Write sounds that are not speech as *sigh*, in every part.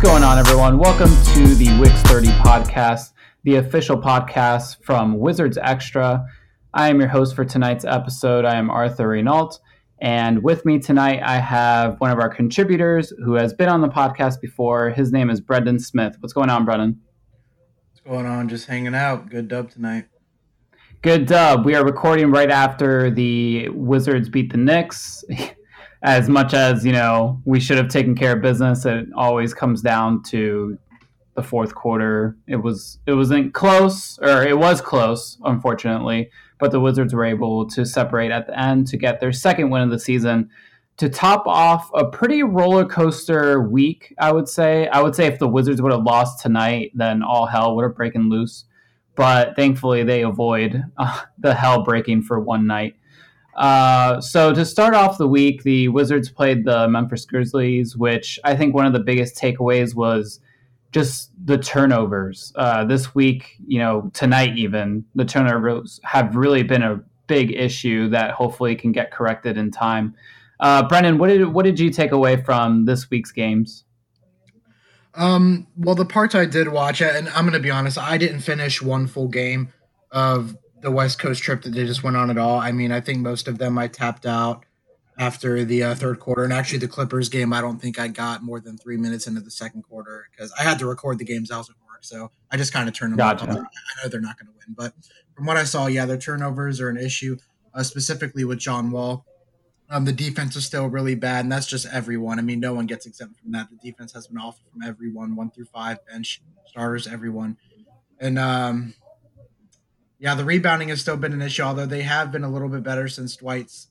What's going on, everyone? Welcome to the Wix 30 podcast, the official podcast from Wizards Extra. I am your host for tonight's episode. I am Arthur Renault. And with me tonight, I have one of our contributors who has been on the podcast before. His name is Brendan Smith. What's going on, Brendan? What's going on? Just hanging out. Good dub tonight. Good dub. We are recording right after the Wizards beat the Knicks. *laughs* as much as, you know, we should have taken care of business, it always comes down to the fourth quarter. It was it wasn't close, or it was close, unfortunately but the Wizards were able to separate at the end to get their second win of the season to top off a pretty roller coaster week, I would say. I would say if the Wizards would have lost tonight, then all hell would have broken loose. But thankfully, they avoid uh, the hell breaking for one night. Uh, so to start off the week, the Wizards played the Memphis Grizzlies, which I think one of the biggest takeaways was just the turnovers uh, this week, you know, tonight even the turnovers have really been a big issue that hopefully can get corrected in time. Uh, Brendan, what did what did you take away from this week's games? Um, well, the parts I did watch, and I'm going to be honest, I didn't finish one full game of the West Coast trip that they just went on at all. I mean, I think most of them I tapped out after the uh, third quarter. And actually, the Clippers game, I don't think I got more than three minutes into the second quarter because I had to record the games I was at work. So I just kind of turned them gotcha. off. I know they're not going to win. But from what I saw, yeah, their turnovers are an issue, uh, specifically with John Wall. Um, the defense is still really bad, and that's just everyone. I mean, no one gets exempt from that. The defense has been awful from everyone, one through five, bench, starters, everyone. And um, yeah, the rebounding has still been an issue, although they have been a little bit better since Dwight's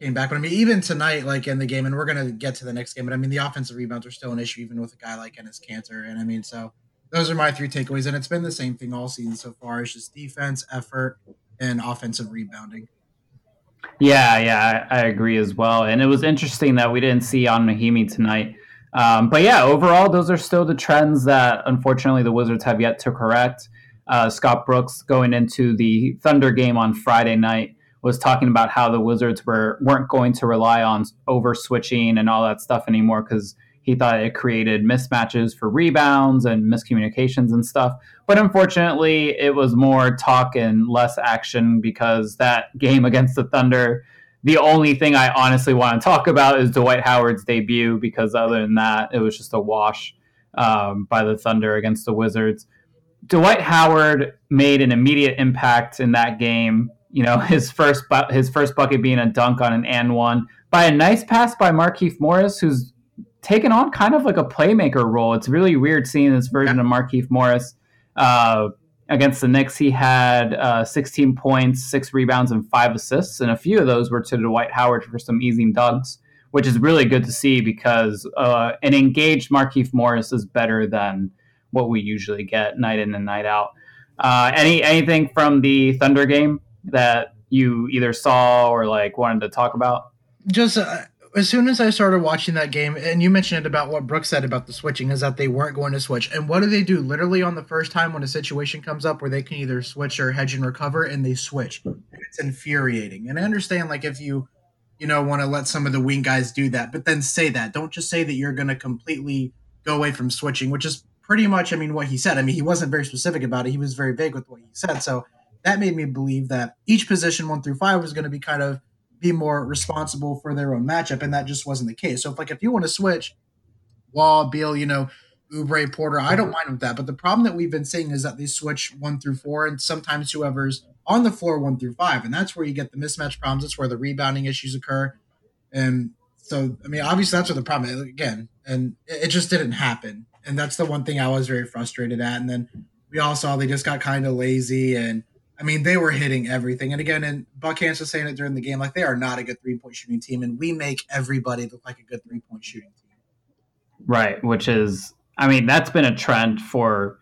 came back. But I mean, even tonight, like in the game, and we're gonna get to the next game. But I mean, the offensive rebounds are still an issue, even with a guy like Enes Kanter. And I mean, so those are my three takeaways. And it's been the same thing all season so far. It's just defense, effort, and offensive rebounding. Yeah, yeah, I, I agree as well. And it was interesting that we didn't see Ian Mahinmi tonight. Um, but yeah, overall, those are still the trends that unfortunately the Wizards have yet to correct. Uh, Scott Brooks going into the Thunder game on Friday night was talking about how the Wizards were weren't going to rely on over switching and all that stuff anymore because he thought it created mismatches for rebounds and miscommunications and stuff. But unfortunately, it was more talk and less action because that game against the Thunder, the only thing I honestly want to talk about is Dwight Howard's debut because other than that, it was just a wash um, by the Thunder against the Wizards. Dwight Howard made an immediate impact in that game you know *laughs* his first bu- his first bucket being a dunk on an and one by a nice pass by Markieff Morris, who's taken on kind of like a playmaker role. It's really weird seeing this version yeah. of Markieff Morris uh, against the Knicks. He had uh, 16 points, six rebounds, and five assists, and a few of those were to Dwight Howard for some easy dunks, which is really good to see because uh, an engaged Markieff Morris is better than what we usually get night in and night out. Uh, any anything from the Thunder game? that you either saw or like wanted to talk about? Just uh, as soon as I started watching that game, and you mentioned it about what Brooks said about the switching, is that they weren't going to switch. And what do they do? Literally on the first time when a situation comes up where they can either switch or hedge and recover, and they switch. It's infuriating. And I understand, like, if you, you know, want to let some of the wing guys do that, but then say that. Don't just say that you're going to completely go away from switching, which is pretty much, I mean, what he said. I mean, he wasn't very specific about it. He was very vague with what he said. So that made me believe that each position one through five was going to be kind of be more responsible for their own matchup, and that just wasn't the case. So if like if you want to switch Wall, Beal, you know, Oubre, Porter, I don't mm-hmm. mind with that. But the problem that we've been seeing is that they switch one through four, and sometimes whoever's on the floor one through five, and that's where you get the mismatch problems. That's where the rebounding issues occur, and so I mean, obviously that's what the problem is again, and it just didn't happen, and that's the one thing I was very frustrated at. And then we all saw they just got kind of lazy and I mean, they were hitting everything. And again, and Buck Hans was saying it during the game, like they are not a good three point shooting team, and we make everybody look like a good three point shooting team. Right, which is, I mean, that's been a trend for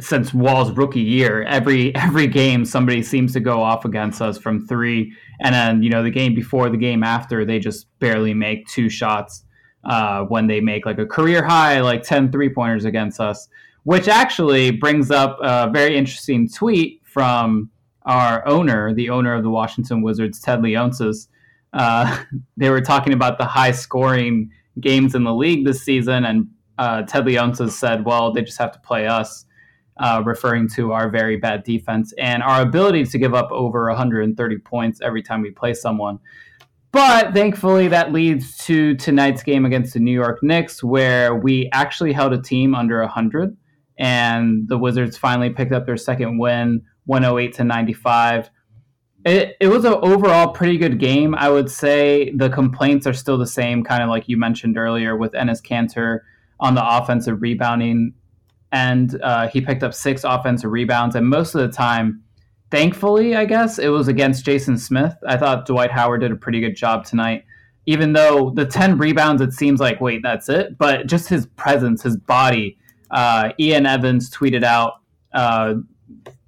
since Wall's rookie year. Every every game, somebody seems to go off against us from three, and then you know the game before, the game after, they just barely make two shots. Uh, when they make like a career high, like 10 three pointers against us, which actually brings up a very interesting tweet from our owner, the owner of the Washington Wizards, Ted Leonsis. Uh, *laughs* they were talking about the high scoring games in the league this season, and uh, Ted Leonsis said, "Well, they just have to play us." Uh, referring to our very bad defense and our ability to give up over 130 points every time we play someone. But thankfully, that leads to tonight's game against the New York Knicks, where we actually held a team under 100, and the Wizards finally picked up their second win, 108 to 95. It, it was an overall pretty good game. I would say the complaints are still the same, kind of like you mentioned earlier with Enes Kanter on the offensive rebounding. And uh, he picked up six offensive rebounds, and most of the time, thankfully, I guess, it was against Jason Smith. I thought Dwight Howard did a pretty good job tonight. Even though the 10 rebounds, it seems like, wait, that's it. But just his presence, his body. Uh, Ian Evans tweeted out uh,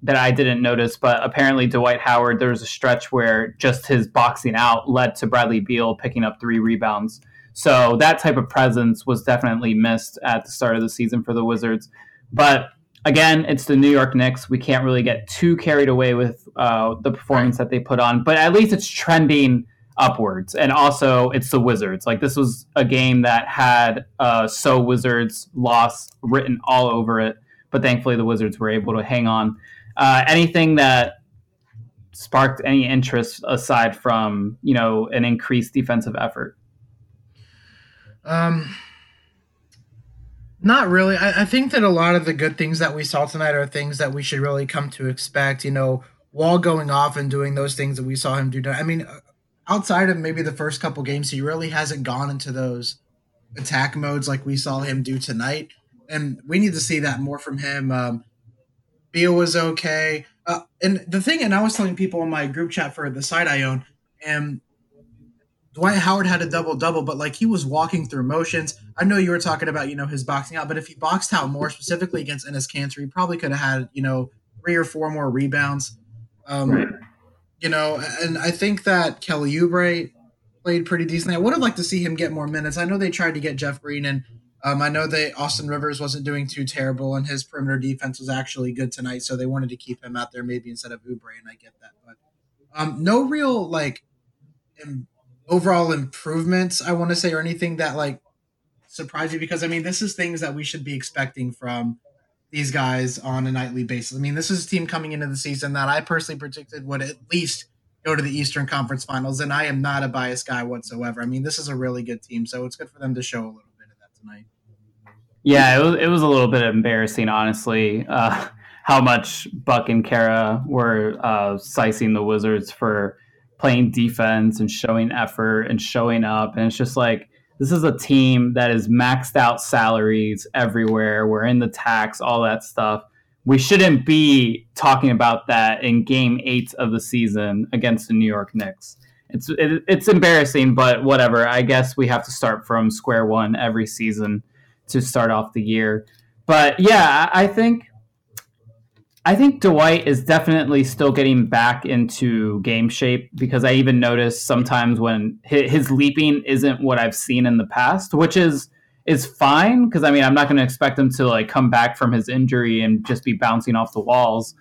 that I didn't notice, but apparently Dwight Howard, there was a stretch where just his boxing out led to Bradley Beal picking up three rebounds. So that type of presence was definitely missed at the start of the season for the Wizards. But again, it's the New York Knicks. We can't really get too carried away with uh, the performance that they put on, but at least it's trending upwards. And also, it's the Wizards. Like this was a game that had uh, "So Wizards" loss written all over it, but thankfully the Wizards were able to hang on. Uh, anything that sparked any interest aside from you know an increased defensive effort? Um, not really. I, I, think that a lot of the good things that we saw tonight are things that we should really come to expect. You know, Wall going off and doing those things that we saw him do. I mean, uh, outside of maybe the first couple games, he really hasn't gone into those attack modes like we saw him do tonight. And we need to see that more from him. Um, Beal was okay. Uh, and the thing, and I was telling people in my group chat for the site I own, and Dwight Howard had a double double, but like he was walking through motions. I know you were talking about you know his boxing out, but if he boxed out more specifically against Enes Kanter, he probably could have had you know three or four more rebounds. Um, right. You know, and I think that Kelly Oubre played pretty decently. I would have liked to see him get more minutes. I know they tried to get Jeff Green, and um, I know that Austin Rivers wasn't doing too terrible, and his perimeter defense was actually good tonight, so they wanted to keep him out there maybe instead of Oubre, and I get that. But um, no real like overall improvements i want to say or anything that like surprised you? Because i mean this is things that we should be expecting from these guys on a nightly basis. I mean this is a team coming into the season that i personally predicted would at least go to the eastern conference finals and i am not a biased guy whatsoever. I mean this is a really good team so it's good for them to show a little bit of that tonight. Yeah it was, it was a little bit embarrassing honestly uh, how much buck and kara were uh, sizing the wizards for playing defense and showing effort and showing up. And it's just like, this is a team that is maxed out salaries everywhere. We're in the tax, all that stuff. We shouldn't be talking about that in game eight of the season against the New York Knicks. It's it, it's embarrassing, but whatever. I guess we have to start from square one every season to start off the year. But yeah, I think I think Dwight is definitely still getting back into game shape because I even notice sometimes when his leaping isn't what I've seen in the past, which is is fine because I mean I'm not going to expect him to like come back from his injury and just be bouncing off the walls.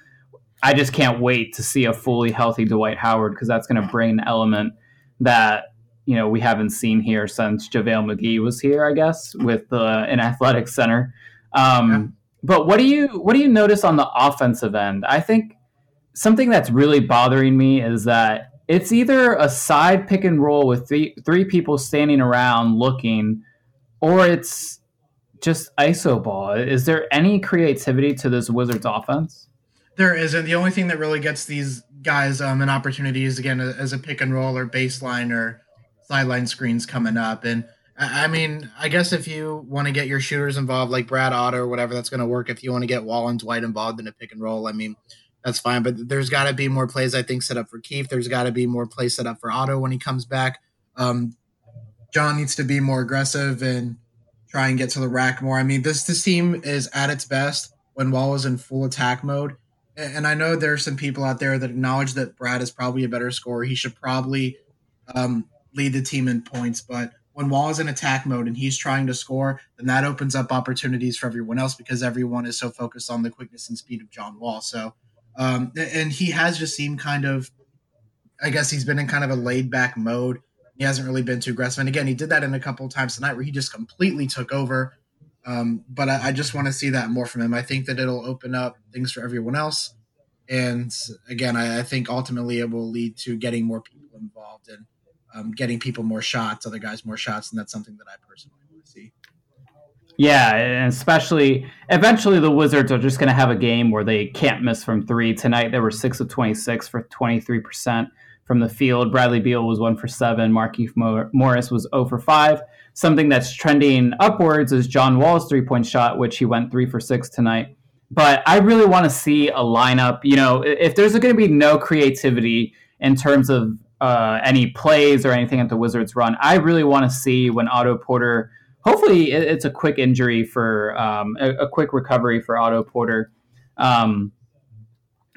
I just can't wait to see a fully healthy Dwight Howard because that's going to bring an element that you know we haven't seen here since JaVale McGee was here, I guess, with uh, an athletic center. Um, yeah but what do you what do you notice on the offensive end? I think something that's really bothering me is that it's either a side pick and roll with three three people standing around looking, or it's just iso ball. Is there any creativity to this Wizards offense? There isn't. The only thing that really gets these guys um, an opportunity is again as a pick and roll or baseline or sideline screens coming up and I mean, I guess if you want to get your shooters involved, like Brad Otto or whatever, that's going to work. If you want to get Wall and Dwight involved in a pick and roll, I mean, that's fine. But there's got to be more plays, I think, set up for Keith. There's got to be more plays set up for Otto when he comes back. Um, John needs to be more aggressive and try and get to the rack more. I mean, this this team is at its best when Wall is in full attack mode. And I know there are some people out there that acknowledge that Brad is probably a better scorer. He should probably um, lead the team in points, but when Wall is in attack mode and he's trying to score, then that opens up opportunities for everyone else because everyone is so focused on the quickness and speed of John Wall. So, um, and he has just seemed kind of, I guess he's been in kind of a laid back mode. He hasn't really been too aggressive. And again, he did that in a couple of times tonight where he just completely took over. Um, but I, I just want to see that more from him. I think that it'll open up things for everyone else. And again, I, I think ultimately it will lead to getting more people involved and um, getting people more shots, other guys more shots. And that's something that I personally want to see. Yeah, and especially eventually the Wizards are just going to have a game where they can't miss from three. Tonight they were six of twenty six for twenty three percent from the field. Bradley Beal was one for seven. Markieff Morris was zero for five. Something that's trending upwards is John Wall's three point shot, which he went three for six tonight. But I really want to see a lineup. You know, if there's going to be no creativity in terms of uh, any plays or anything at the Wizards run, I really want to see when Otto Porter hopefully it's a quick injury for um, a, a, quick recovery for Otto Porter. Um,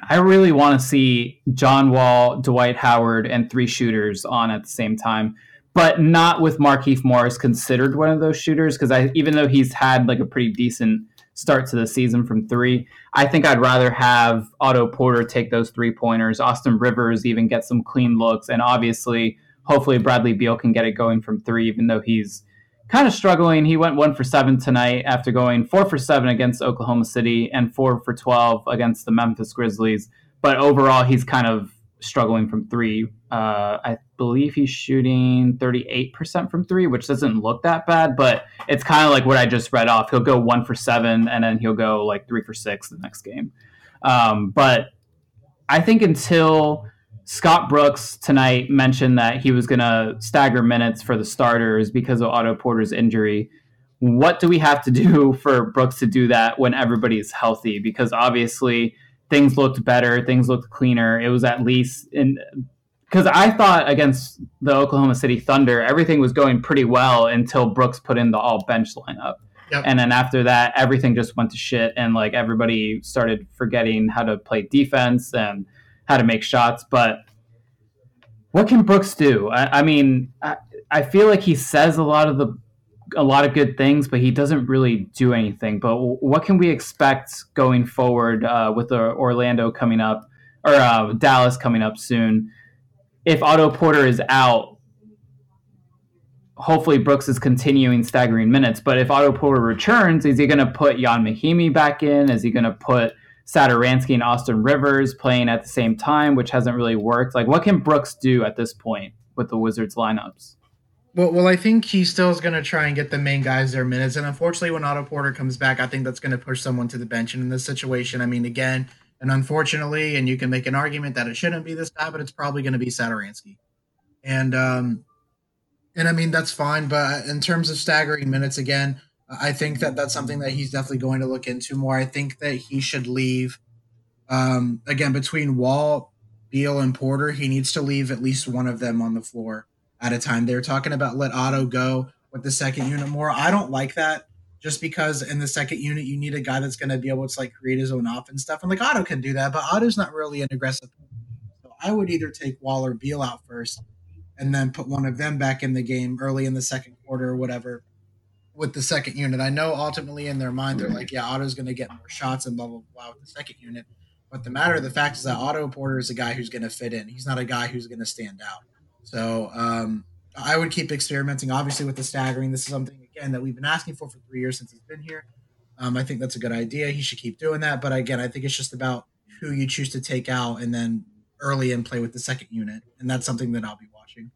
I really want to see John Wall, Dwight Howard, and three shooters on at the same time, but not with Markieff Morris considered one of those shooters because I even though he's had like a pretty decent start to the season from three, I think I'd rather have Otto Porter take those three pointers, Austin Rivers even get some clean looks, and obviously, hopefully Bradley Beal can get it going from three, even though he's kind of struggling. He went one for seven tonight after going four for seven against Oklahoma City and four for 12 against the Memphis Grizzlies. But overall, he's kind of struggling from three. Uh, I believe he's shooting 38% from three, which doesn't look that bad, but it's kind of like what I just read off. He'll go one for seven and then he'll go like three for six the next game. Um, but I think until Scott Brooks tonight mentioned that he was going to stagger minutes for the starters because of Otto Porter's injury. What do we have to *laughs* do for Brooks to do that when everybody's healthy? Because obviously things looked better, things looked cleaner. It was at least in because I thought against the Oklahoma City Thunder, everything was going pretty well until Brooks put in the all bench lineup. Yep. And then after that, everything just went to shit, and like everybody started forgetting how to play defense and how to make shots. But what can Brooks do? I, I mean, I, I feel like he says a lot of the a lot of good things, but he doesn't really do anything. But what can we expect going forward uh, with the Orlando coming up or uh, Dallas coming up soon? If Otto Porter is out, hopefully Brooks is continuing staggering minutes. But if Otto Porter returns, is he going to put Ian Mahinmi back in? Is he going to put Satoransky and Austin Rivers playing at the same time, which hasn't really worked. Like, what can Brooks do at this point with the Wizards lineups? Well, well, I think he still is going to try and get the main guys their minutes. And unfortunately, when Otto Porter comes back, I think that's going to push someone to the bench. And in this situation, I mean, again, and unfortunately, and you can make an argument that it shouldn't be this guy, but it's probably going to be Satoransky. And, um, and I mean, that's fine. But in terms of staggering minutes, again, I think that that's something that he's definitely going to look into more. I think that he should leave. Um, again, between Wall, Beal, and Porter, he needs to leave at least one of them on the floor at a time. They're talking about let Otto go with the second unit more. I don't like that just because in the second unit you need a guy that's going to be able to like create his own offense stuff. And like Otto can do that, but Otto's not really an aggressive. So I would either take Wall or Beal out first, and then put one of them back in the game early in the second quarter or whatever with the second unit. I know ultimately in their mind they're like, yeah, Otto's going to get more shots and blah blah blah with the second unit. But the matter of the fact is that Otto Porter is a guy who's going to fit in. He's not a guy who's going to stand out. So um, I would keep experimenting. Obviously, with the staggering, this is something again that we've been asking for for three years since he's been here. Um, I think that's a good idea. He should keep doing that. But again, I think it's just about who you choose to take out and then early and play with the second unit, and that's something that I'll be watching.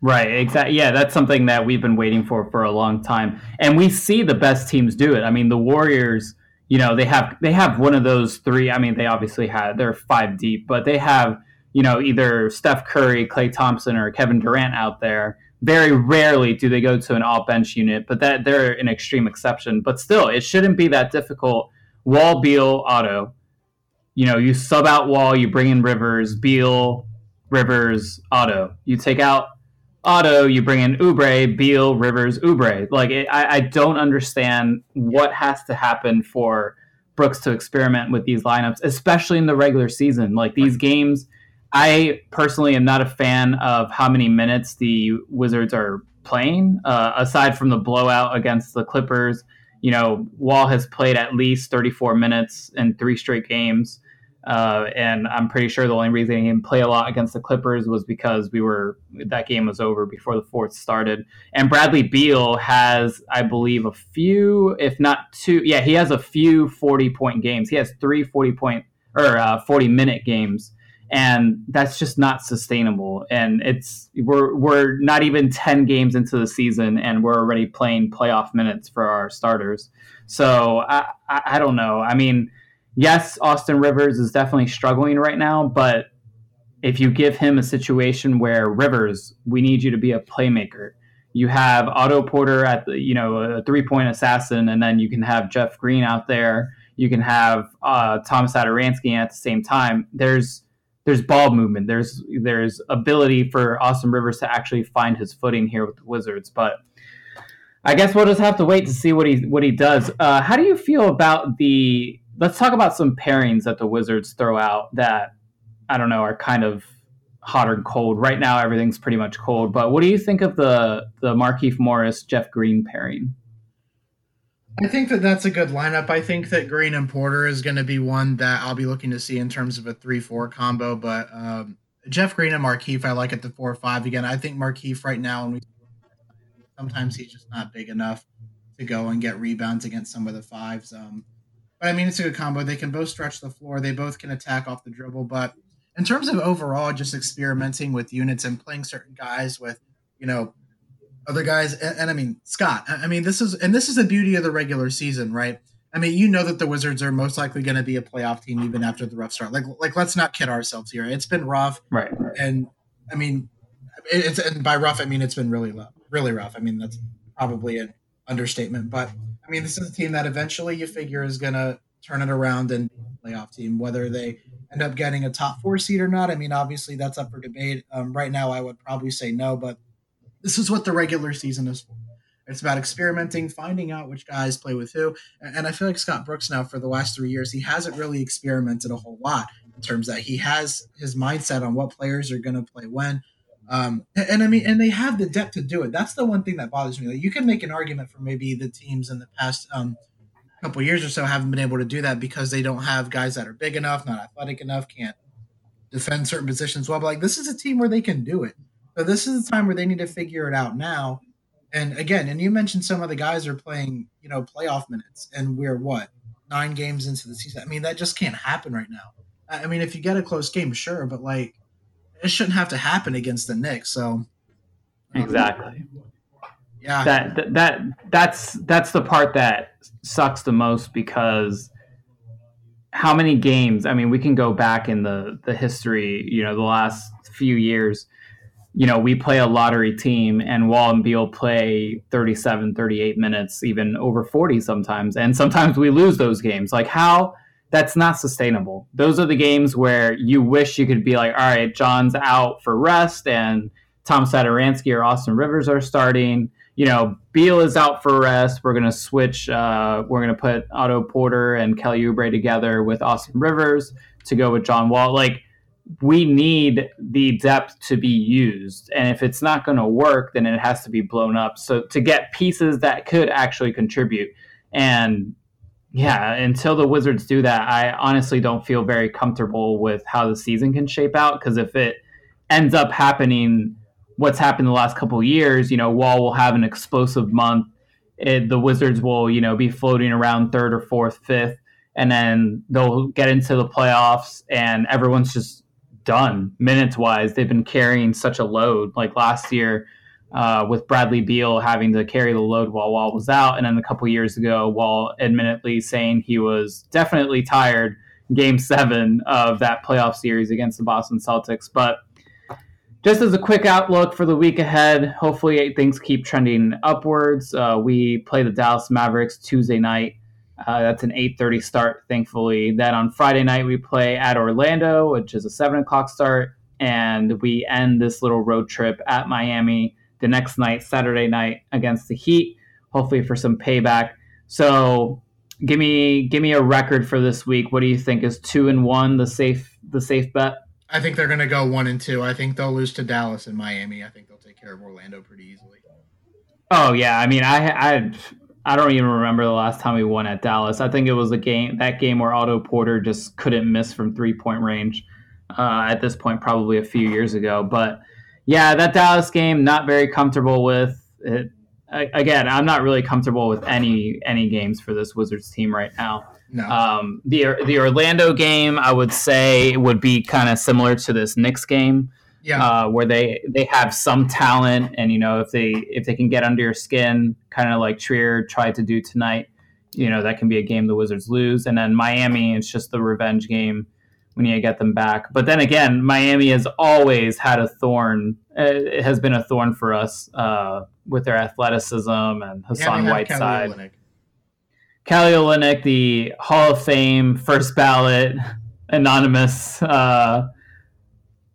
Right, exactly. Yeah, that's something that we've been waiting for for a long time, and we see the best teams do it. I mean, the Warriors, you know, they have they have one of those three. I mean, they obviously have they're five deep, but they have you know either Steph Curry, Klay Thompson, or Kevin Durant out there. Very rarely do they go to an all bench unit, but that they're an extreme exception. But still, it shouldn't be that difficult. Wall, Beal, Otto. You know, you sub out Wall, you bring in Rivers, Beal, Rivers, Otto. You take out Otto, you bring in Oubre, Beal, Rivers, Oubre. Like it, I, I don't understand what has to happen for Brooks to experiment with these lineups, especially in the regular season. Like these games, I personally am not a fan of how many minutes the Wizards are playing. Uh, aside from the blowout against the Clippers, you know, Wall has played at least 34 minutes in three straight games. Uh, and I'm pretty sure the only reason he didn't play a lot against the Clippers was because we were that game was over before the fourth started. And Bradley Beal has, I believe, a few, if not two, yeah, he has a few 40 point games. He has three 40 point or uh, 40 minute games, and that's just not sustainable. And it's we're we're not even 10 games into the season, and we're already playing playoff minutes for our starters. So I, I, I don't know. I mean yes, Austin Rivers is definitely struggling right now, but if you give him a situation where Rivers, we need you to be a playmaker. You have Otto Porter at the, you know, a three point assassin, and then you can have Jeff Green out there. You can have uh, Thomas Satoransky at the same time. There's there's ball movement. There's there's ability for Austin Rivers to actually find his footing here with the Wizards. But I guess we'll just have to wait to see what he what he does. Uh, how do you feel about the let's talk about some pairings that the Wizards throw out that I don't know are kind of hot or cold. Right now, everything's pretty much cold. But what do you think of the the Markieff Morris Jeff Green pairing? I think that that's a good lineup. I think that Green and Porter is going to be one that I'll be looking to see in terms of a three-four combo. But um, Jeff Green and Markieff, I like at the four-five again. I think Markieff right now, and we sometimes he's just not big enough to go and get rebounds against some of the fives. Um, but I mean, it's a good combo. They can both stretch the floor. They both can attack off the dribble. But in terms of overall, just experimenting with units and playing certain guys with, you know, other guys, and, and I mean Scott. I mean, this is and this is the beauty of the regular season, right? I mean, you know that the Wizards are most likely going to be a playoff team even after the rough start. Like, like let's not kid ourselves here. It's been rough, right? And I mean, it's and by rough I mean it's been really rough, really rough. I mean that's probably an understatement, but I mean, this is a team that eventually you figure is going to turn it around and playoff team. Whether they end up getting a top four seed or not, I mean, obviously that's up for debate. Um, right now, I would probably say no, but this is what the regular season is for. It's about experimenting, finding out which guys play with who. And I feel like Scott Brooks now, for the last three years, he hasn't really experimented a whole lot in terms that he has his mindset on what players are going to play when. Um, and, and, I mean, and they have the depth to do it. That's the one thing that bothers me. Like you can make an argument for maybe the teams in the past um, couple years or so haven't been able to do that because they don't have guys that are big enough, not athletic enough, can't defend certain positions well. But like this is a team where they can do it. So this is the time where they need to figure it out now. And again, and you mentioned some of the guys are playing, you know, playoff minutes, and we're what nine games into the season. I mean, that just can't happen right now. I mean, if you get a close game, sure, but like it shouldn't have to happen against the Knicks. So exactly. Yeah. That, that that that's that's the part that sucks the most because how many games i mean we can go back in the the history you know the last few years you know we play a lottery team and wall and beal play 37 38 minutes even over 40 sometimes and sometimes we lose those games like how that's not sustainable. Those are the games where you wish you could be like, all right, John's out for rest and Tom Satoransky or Austin Rivers are starting. You know, Beal is out for rest. We're going to switch. Uh, we're going to put Otto Porter and Kelly Oubre together with Austin Rivers to go with John Wall. Like, we need the depth to be used. And if it's not going to work, then it has to be blown up. So to get pieces that could actually contribute. And yeah, until the Wizards do that, I honestly don't feel very comfortable with how the season can shape out. Because if it ends up happening, what's happened the last couple years, you know, Wall will have an explosive month. It, the Wizards will, you know, be floating around third or fourth, fifth, and then they'll get into the playoffs, and everyone's just done minutes wise. They've been carrying such a load. Like last year, uh, with Bradley Beal having to carry the load while Wall was out, and then a couple years ago, Wall admittedly saying he was definitely tired. Game seven of that playoff series against the Boston Celtics, but just as a quick outlook for the week ahead, hopefully things keep trending upwards. Uh, we play the Dallas Mavericks Tuesday night. Uh, that's an 8:30 start, thankfully. Then on Friday night we play at Orlando, which is a seven o'clock start, and we end this little road trip at Miami the next night, Saturday night against the Heat, hopefully for some payback. So give me give me a record for this week. What do you think is two and one the safe the safe bet? I think they're going to go one and two. I think they'll lose to Dallas and Miami. I think they'll take care of Orlando pretty easily. Oh yeah, I mean, I I I don't even remember the last time we won at Dallas. I think it was a game that game where Otto Porter just couldn't miss from three point range. Uh, at this point, probably a few years ago, but yeah, that Dallas game not very comfortable with. It, again, I'm not really comfortable with any any games for this Wizards team right now. No. Um, the the Orlando game, I would say, would be kind of similar to this Knicks game, yeah. uh, where they they have some talent, and you know if they if they can get under your skin, kind of like Trier tried to do tonight, you know that can be a game the Wizards lose. And then Miami, it's just the revenge game. We need to get them back. But then again, Miami has always had a thorn. Uh, it has been a thorn for us uh, with their athleticism and Hassan Yeah, Kelly Whiteside. Olynyk. Kelly Olynyk, the Hall of Fame first ballot *laughs* anonymous uh,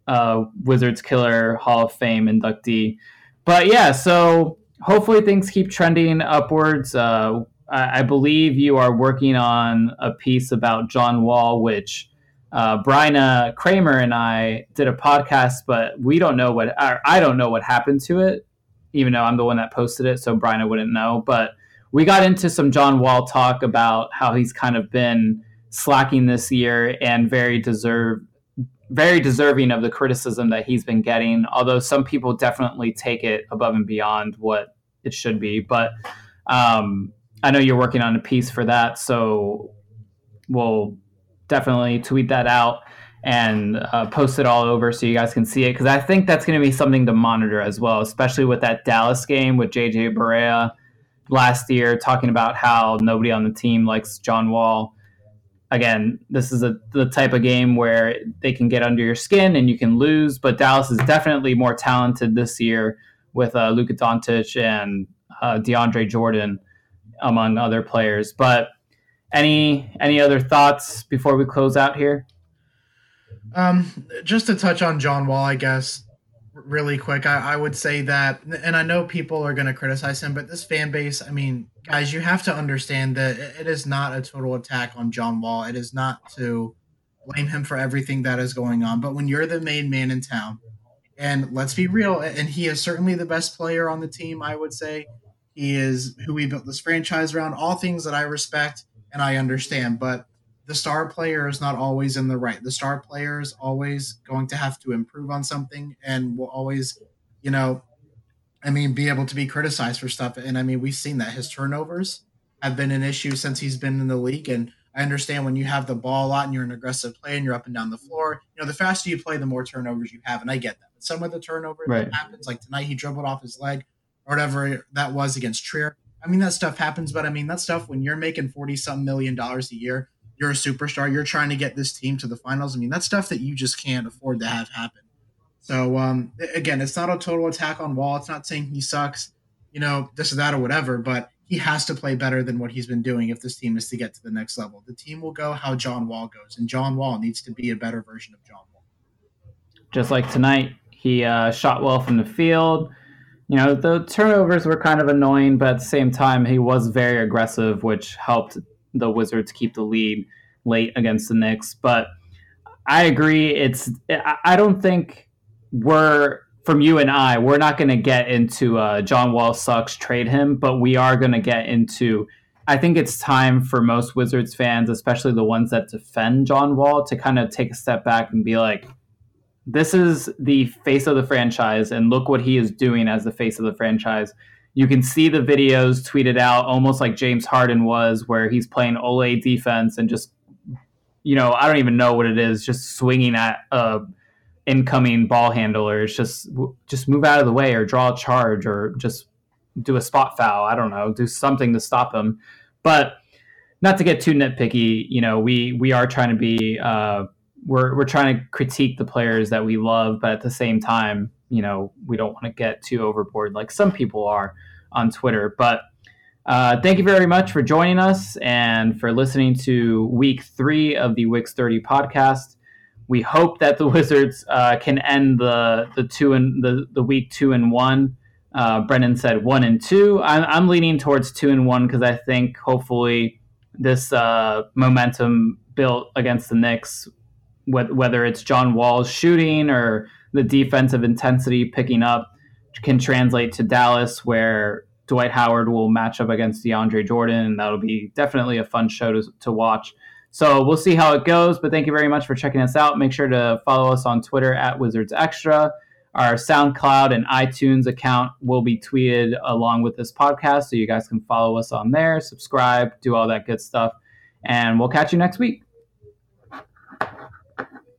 uh, Wizards killer Hall of Fame inductee. But yeah, so hopefully things keep trending upwards. Uh, I, I believe you are working on a piece about John Wall, which uh, Bryna Kramer and I did a podcast, but we don't know what I don't know what happened to it, even though I'm the one that posted it, so Bryna wouldn't know. But we got into some John Wall talk about how he's kind of been slacking this year and very deserve very deserving of the criticism that he's been getting. Although some people definitely take it above and beyond what it should be, but um, I know you're working on a piece for that, so we'll definitely tweet that out and uh, post it all over so you guys can see it because I think that's going to be something to monitor as well, especially with that Dallas game with JJ Barea last year talking about how nobody on the team likes John Wall. Again, this is a, the type of game where they can get under your skin and you can lose, but Dallas is definitely more talented this year with uh, Luka Doncic and uh, DeAndre Jordan, among other players. But any any other thoughts before we close out here? Um, just to touch on John Wall, I guess, really quick, I, I would say that, and I know people are going to criticize him, but this fan base, I mean, guys, you have to understand that it it is not a total attack on John Wall. It is not to blame him for everything that is going on. But when you're the main man in town, and let's be real, and he is certainly the best player on the team, I would say. He is who we built this franchise around, all things that I respect and I understand. But the star player is not always in the right. The star player is always going to have to improve on something and will always, you know, I mean, be able to be criticized for stuff. And I mean, we've seen that his turnovers have been an issue since he's been in the league. And I understand when you have the ball a lot and you're an aggressive player and you're up and down the floor, you know, the faster you play, the more turnovers you have. And I get that. But some of the turnovers Right. that happens, like tonight, he dribbled off his leg or whatever that was against Trier. I mean, that stuff happens, but I mean, that stuff when you're making 40 something million dollars a year, you're a superstar, you're trying to get this team to the finals. I mean, that's stuff that you just can't afford to have happen. So, um, again, it's not a total attack on Wall. It's not saying he sucks, you know, this or that or whatever, but he has to play better than what he's been doing if this team is to get to the next level. The team will go how John Wall goes, and John Wall needs to be a better version of John Wall. just like tonight, he uh, shot well from the field. You know, the turnovers were kind of annoying, but at the same time, he was very aggressive, which helped the Wizards keep the lead late against the Knicks. But I agree. It's I don't think we're from you and I. We're not going to get into uh, John Wall sucks, trade him, but we are going to get into. I think it's time for most Wizards fans, especially the ones that defend John Wall, to kind of take a step back and be like, this is the face of the franchise and look what he is doing as the face of the franchise you can see the videos tweeted out almost like james harden was where he's playing ole defense and just you know i don't even know what it is just swinging at a incoming ball handler. It's just just move out of the way or draw a charge or just do a spot foul. I don't know do something to stop him. But not to get too nitpicky you know we we are trying to be uh we're we're trying to critique the players that we love, but at the same time, you know, we don't want to get too overboard like some people are on Twitter. But uh, thank you very much for joining us and for listening to week three of the Wix 30 podcast. We hope that the *laughs* Wizards uh, can end the the two and the, the week two and one. Uh, Brendan said one and two. I'm, I'm leaning towards two and one because I think hopefully this uh, momentum built against the Knicks whether it's John Wall's shooting or the defensive intensity picking up can translate to Dallas, where Dwight Howard will match up against DeAndre Jordan, and that'll be definitely a fun show to, to watch. So we'll see how it goes. But thank you very much for checking us out. Make sure to follow us on Twitter at Wizards Extra. Our SoundCloud and iTunes account will be tweeted along with this podcast, so you guys can follow us on there, subscribe, do all that good stuff. And we'll catch you next week.